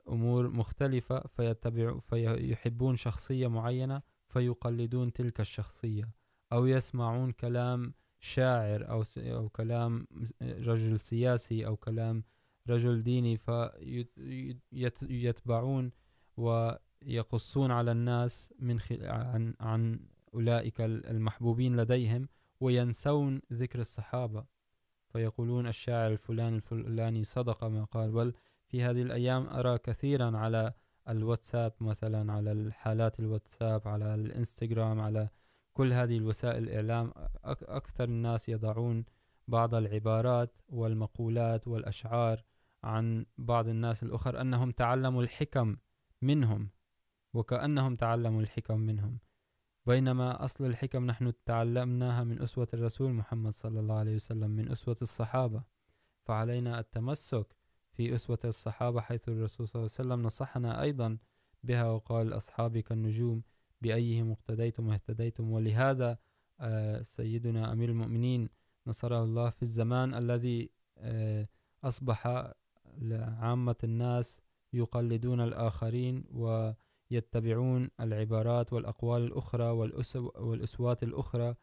أمور مختلفة، فيتبعوا، فيحبون شخصية معينة، فيقلدون تلك الشخصية، أو يسمعون كلام شاعر أو أو كلام رجل سياسي أو كلام رجل ديني فيتبعون ويقصون على الناس من عن عن أولئك المحبوبين لديهم وينسون ذكر الصحابة. فيقولون الشاعر الفلاني الفلاني صدق ما قال. بل في هذه الأيام أرى كثيرا على الواتساب، مثلا على الحالات الواتساب، على الانستغرام على كل هذه الوسائل الإعلام. أكثر الناس يضعون بعض العبارات والمقولات والأشعار عن بعض الناس الأخر، أنهم تعلموا الحكم منهم، وكأنهم تعلموا الحكم منهم. بينما أصل الحكم نحن تعلمناها من أسوة الرسول محمد صلى الله عليه وسلم من أسوة الصحابة. فعلينا التمسك في أسوة الصحابة حيث الرسول صلى الله عليه وسلم نصحنا أيضا بها وقال أصحابي كالنجوم بأيهم اقتديتم واهتديتم. ولهذا سيدنا أمير المؤمنين نصره الله في الزمان الذي أصبح عامة الناس يقلدون الآخرين ويتبعون العبارات والأقوال الأخرى والأسوات الأخرى.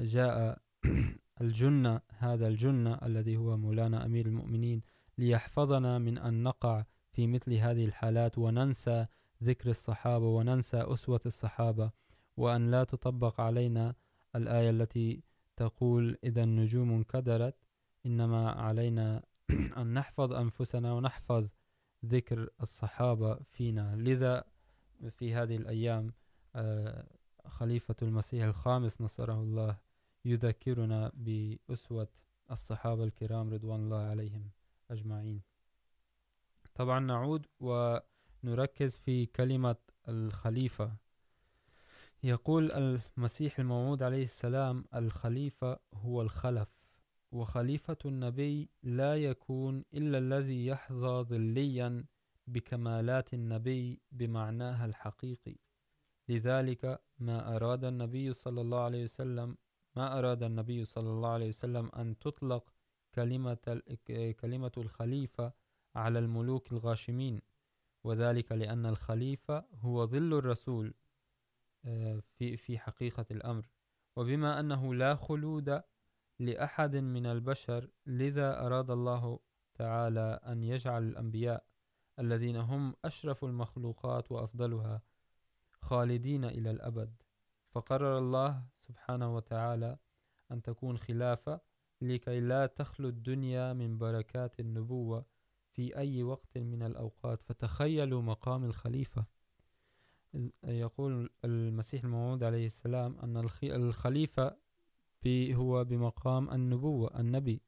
جاء الجنة، هذا الجنة الذي هو مولانا أمير المؤمنين، ليحفظنا من أن نقع في مثل هذه الحالات وننسى ذكر الصحابة وننسى أسوة الصحابة، وأن لا تطبق علينا الآية التي تقول إذا النجوم انكدرت. إنما علينا أن نحفظ أنفسنا ونحفظ ذكر الصحابة فينا. لذا في هذه الأيام خليفة المسيح الخامس نصره الله يذكرنا بأسوة الصحابة الكرام رضوان الله عليهم أجمعين. طبعا نعود ونركز في كلمة الخليفة. يقول المسيح الموعود عليه السلام، الخليفة هو الخلف، وخليفة النبي لا يكون إلا الذي يحظى ظليا بكمالات النبي بمعناها الحقيقي. لذلك ما أراد النبي صلى الله عليه وسلم، ما أراد النبي صلى الله عليه وسلم أن تطلق كلمة كلمة الخليفة على الملوك الغاشمين. وذلك لأن الخليفة هو ظل الرسول في في حقيقة الأمر. وبما أنه لا خلود لأحد من البشر، لذا أراد الله تعالى أن يجعل الأنبياء الذين هم أشرف المخلوقات وأفضلها خالدين إلى الأبد. فقرر الله سبحانه وتعالى أن تكون خلافة لكي لا تخلو الدنيا من بركات النبوة في أي وقت من الأوقات. فتخيلوا مقام الخليفة. يقول المسيح الموعود عليه السلام أن الخليفة هو بمقام النبوة، النبي.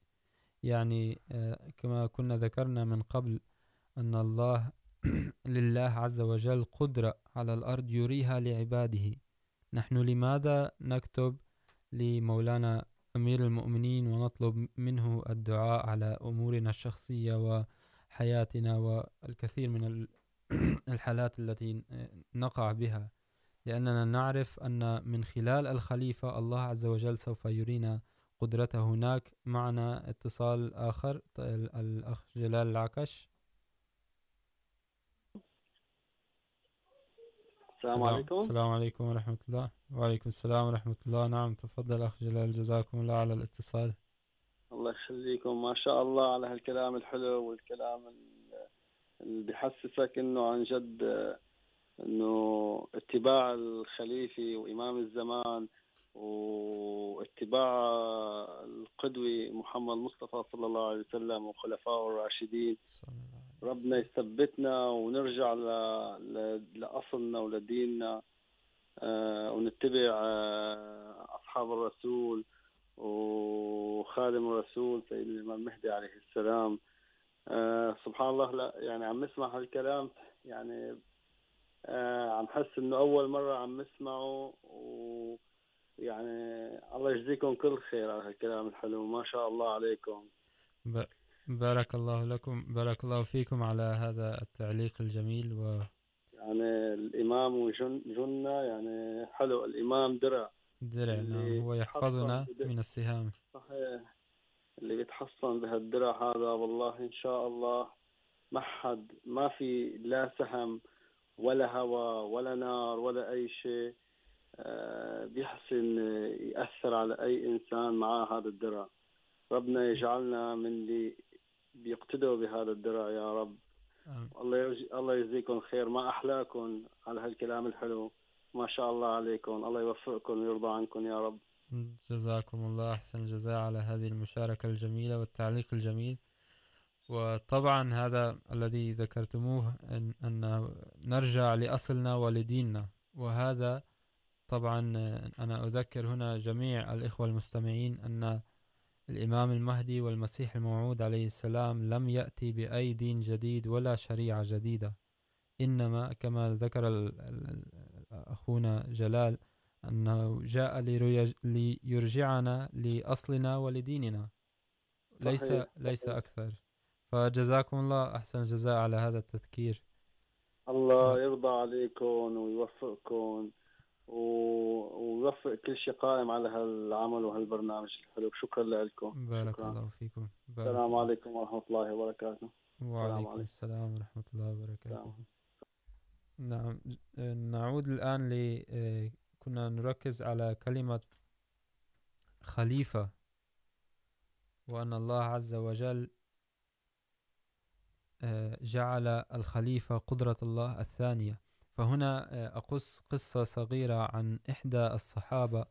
يعني كما كنا ذكرنا من قبل أن الله لله عز وجل قدرة على الأرض يريها لعباده. نحن لماذا نكتب لمولانا أمير المؤمنين ونطلب منه الدعاء على أمورنا الشخصية وحياتنا والكثير من الحالات التي نقع بها؟ لأننا نعرف أن من خلال الخليفة الله عز وجل سوف يرينا قدرته هناك. معنا اتصال آخر الأخ جلال العكش. السلام عليكم السلام عليكم ورحمة الله وعليكم السلام ورحمة الله نعم تفضل أخ جلال جزاكم الله على الاتصال الله يخليكم ما شاء الله على هالكلام الحلو والكلام اللي بيحسسك انه عن جد انه اتباع الخليفه وامام الزمان واتباع القدوه محمد مصطفى صلى الله عليه وسلم وخلفائه الراشدين ربنا يثبتنا ونرجع ل... ل... لاصلنا ولديننا، آه، ونتبع، آه اصحاب الرسول وخادم الرسول سيدنا الامام المهدي عليه السلام. آه، سبحان الله، لا، يعني عم نسمع هالكلام، يعني، آه، عم حس انه اول مره عم نسمعه ويعني الله يجزيكم كل خير على هالكلام الحلو. ما شاء الله عليكم. ب... بارك الله لكم بارك الله فيكم على هذا التعليق الجميل و يعني الامام وجن جنة يعني حلو الامام درع درع نعم هو يحفظنا من السهام صحيح اللي بيتحصن بهالدرع هذا والله ان شاء الله ما حد ما في لا سهم ولا هواء ولا نار ولا اي شيء بيحسن ياثر على اي انسان معاه هذا الدرع ربنا يجعلنا من اللي بيقتدوا بهذا الدرع يا رب. الله يرجي الله يجزيكم خير. ما احلاكم على هالكلام الحلو. ما شاء الله عليكم. الله يوفقكم ويرضى عنكم يا رب. جزاكم الله. احسن الجزاء على هذه المشاركه الجميله والتعليق الجميل. وطبعا هذا الذي ذكرتموه ان, أن نرجع لاصلنا ولديننا. وهذا طبعا انا اذكر هنا جميع الاخوه المستمعين ان الإمام المهدي والمسيح الموعود عليه السلام لم يأتي بأي دين جديد ولا شريعة جديدة. إنما كما ذكر أخونا جلال أنه جاء ليرجعنا لأصلنا ولديننا. ليس ليس أكثر. فجزاكم الله أحسن الجزاء على هذا التذكير. الله يرضى عليكم ويوفقكم. ووفق كل شيء قائم على هالعمل وهالبرنامج الحلو شكرا لكم. بارك شكرا. الله فيكم. بارك السلام عليكم ورحمة الله وبركاته. وعليكم السلام ورحمة الله وبركاته. نعم نعود الآن ل كنا نركز على كلمة خليفة. وأن الله عز وجل جعل الخليفة قدرة الله الثانية. فهنا أقص قصة صغيرة عن إحدى الصحابة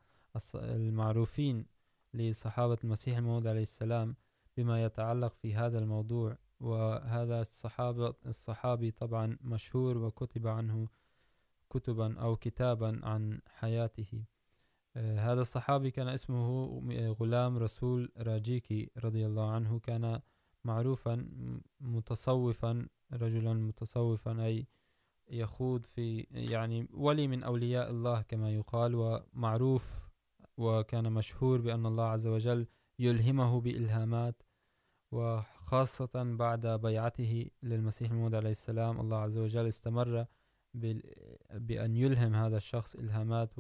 المعروفين لصحابة المسيح الموعود عليه السلام بما يتعلق في هذا الموضوع. وهذا الصحابة الصحابي طبعا مشهور وكتب عنه كتبا أو كتابا عن حياته. هذا الصحابي كان اسمه غلام رسول راجيكي رضي الله عنه. كان معروفا متصوفا، رجلا متصوفا، أي يخوض في، يعني ولي من أولياء الله كما يقال، ومعروف وكان مشهور بأن الله عز وجل يلهمه بإلهامات، وخاصة بعد بيعته للمسيح الموعود عليه السلام، الله عز وجل استمر بأن يلهم هذا الشخص إلهامات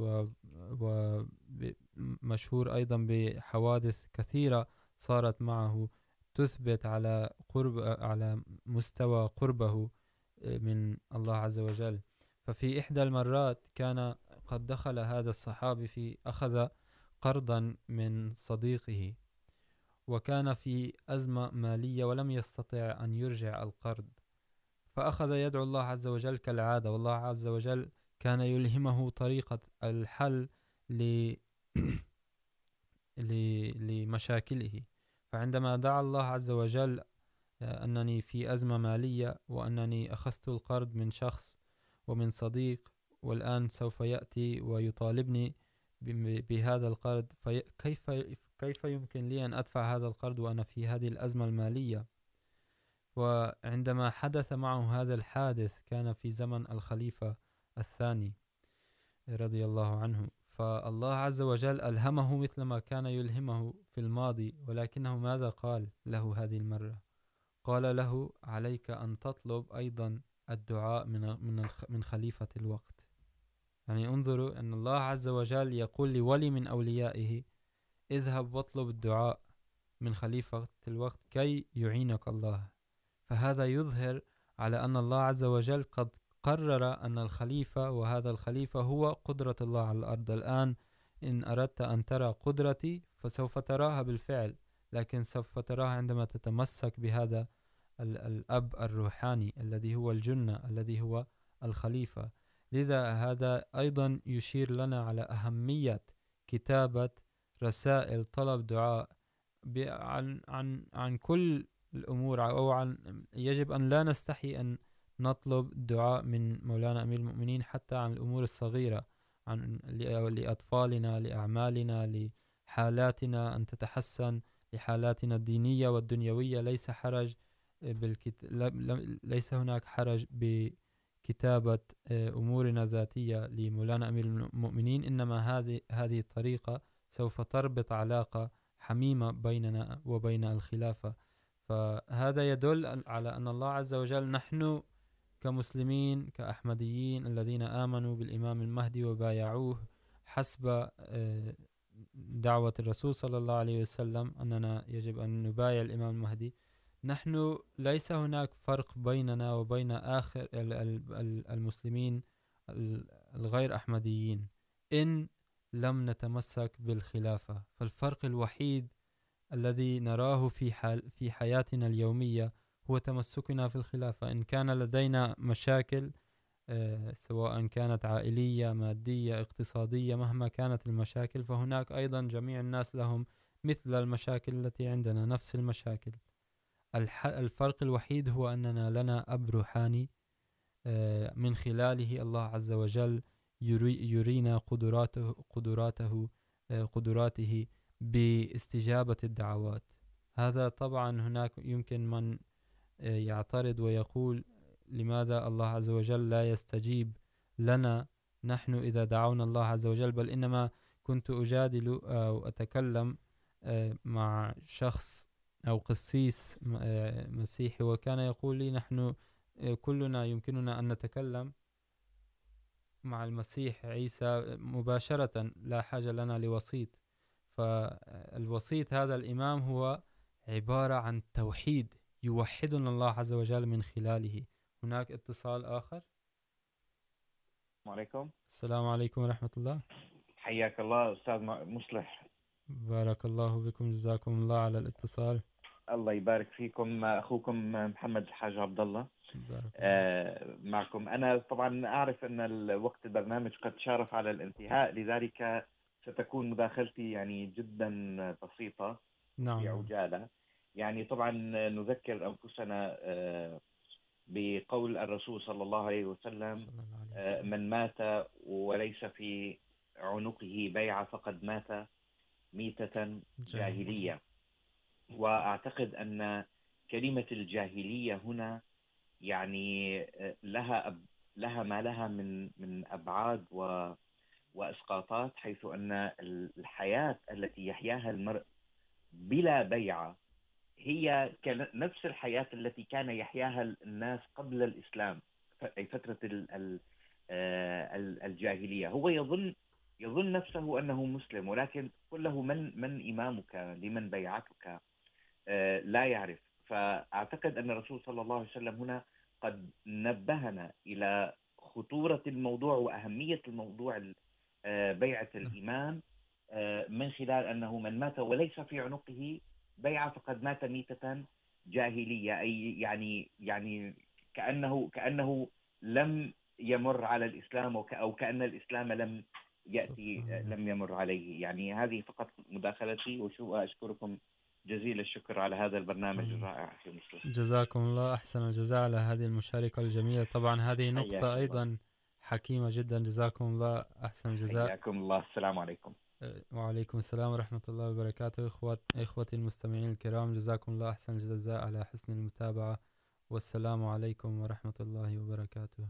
ومشهور أيضا بحوادث كثيرة صارت معه، تثبت على قرب، على مستوى قربه. من الله عز وجل ففي إحدى المرات كان قد دخل هذا الصحابي في أخذ قرضا من صديقه وكان في أزمة مالية ولم يستطع أن يرجع القرض. فأخذ يدعو الله عز وجل كالعادة والله عز وجل كان يلهمه طريقة الحل ل... ل... لمشاكله فعندما دعا الله عز وجل أنني في أزمة مالية وأنني أخذت القرض من شخص ومن صديق، والآن سوف يأتي ويطالبني بهذا القرض فكيف كيف يمكن لي أن أدفع هذا القرض وأنا في هذه الأزمة المالية؟ وعندما حدث معه هذا الحادث كان في زمن الخليفة الثاني رضي الله عنه. فالله عز وجل ألهمه مثل ما كان يلهمه في الماضي، ولكنه ماذا قال له هذه المرة؟ قال له، عليك أن تطلب أيضا الدعاء من من من خليفة الوقت. يعني انظروا أن الله عز وجل يقول لولي من أوليائه، اذهب واطلب الدعاء من خليفة الوقت كي يعينك الله. فهذا يظهر على أن الله عز وجل قد قرر أن الخليفة، وهذا الخليفة هو قدرة الله على الأرض. الآن إن أردت أن ترى قدرتي فسوف تراها بالفعل. لكن سوف تراها عندما تتمسك بهذا الأب الروحاني الذي هو الجنة الذي هو الخليفة. لذا هذا أيضا يشير لنا على أهمية كتابة رسائل طلب دعاء عن عن عن كل الأمور أو عن يجب أن لا نستحي أن نطلب الدعاء من مولانا أمير المؤمنين حتى عن الأمور الصغيرة، عن لأطفالنا، لأعمالنا، لحالاتنا، أن تتحسن لحالاتنا الدينية والدنيوية. ليس حرج بالكت... ليس هناك حرج بكتابة أمورنا ذاتية لمولانا أمير المؤمنين. إنما هذه هذه الطريقة سوف تربط علاقة حميمة بيننا وبين الخلافة. فهذا يدل على أن الله عز وجل، نحن كمسلمين، كأحمديين الذين آمنوا بالإمام المهدي وبايعوه حسب دعوة الرسول صلى الله عليه وسلم أننا يجب أن نبايع الإمام المهدي. نحن ليس هناك فرق بيننا وبين آخر المسلمين الغير أحمديين. إن لم نتمسك بالخلافة، فالفرق الوحيد الذي نراه في حال في حياتنا اليومية هو تمسكنا في الخلافة. إن كان لدينا مشاكل سواء كانت عائلية، مادية، اقتصادية، مهما كانت المشاكل، فهناك أيضا جميع الناس لهم مثل المشاكل التي عندنا، نفس المشاكل. الفرق الوحيد هو أننا لنا أب روحاني من خلاله الله عز وجل يرينا قدراته قدراته قدراته باستجابة الدعوات. هذا طبعا هناك يمكن من يعترض ويقول لماذا الله عز وجل لا يستجيب لنا؟ نحن إذا دعونا الله عز وجل بل إنما كنت أجادل أو أتكلم مع شخص أو قسيس مسيحي وكان يقول لي نحن كلنا يمكننا أن نتكلم مع المسيح عيسى مباشرة لا حاجة لنا لوسيط فالوسيط هذا الإمام هو عبارة عن توحيد يوحدنا الله عز وجل من خلاله. هناك اتصال آخر. السلام عليكم السلام عليكم ورحمة الله حياك الله أستاذ مصلح. بارك الله بكم جزاكم الله على الاتصال. الله يبارك فيكم أخوكم محمد الحاج عبد الله آه معكم. أنا طبعا أعرف أن وقت البرنامج قد شارف على الانتهاء لذلك ستكون مداخلتي يعني جدا بسيطة نعم. في عجالة يعني طبعا نذكر أنفسنا آه بقول الرسول صلى الله عليه وسلم. من مات وليس في عنقه بيعة فقد مات ميتة جاهلية وأعتقد أن كلمة الجاهلية هنا يعني لها أب لها ما لها من من أبعاد و وإسقاطات حيث أن الحياة التي يحياها المرء بلا بيعة هي نفس الحياة التي كان يحياها الناس قبل الإسلام أي فترة الجاهلية. هو يظن يظن نفسه أنه مسلم ولكن قل له من من إمامك؟ لمن بيعتك؟ لا يعرف. فأعتقد أن الرسول صلى الله عليه وسلم هنا قد نبهنا إلى خطورة الموضوع وأهمية الموضوع بيعة الإيمان آه، من خلال أنه من مات وليس في عنقه بيعة فقد مات ميتة جاهلية. أي يعني يعني كأنه كأنه لم يمر على الإسلام أو كأن الإسلام لم يأتي. لم يمر عليه. يعني هذه فقط مداخلتي وشو أشكركم جزيل الشكر على هذا البرنامج. الرائع في مصر. جزاكم الله أحسن الجزاء على هذه المشاركة الجميلة. طبعا هذه نقطة. أيضا حكيمة جدا. جزاكم الله أحسن الجزاء. حياكم الله. السلام عليكم. وعليكم السلام ورحمة الله وبركاته. إخوات إخوتي المستمعين الكرام، جزاكم الله أحسن الجزاء على حسن المتابعة. والسلام عليكم ورحمة الله وبركاته.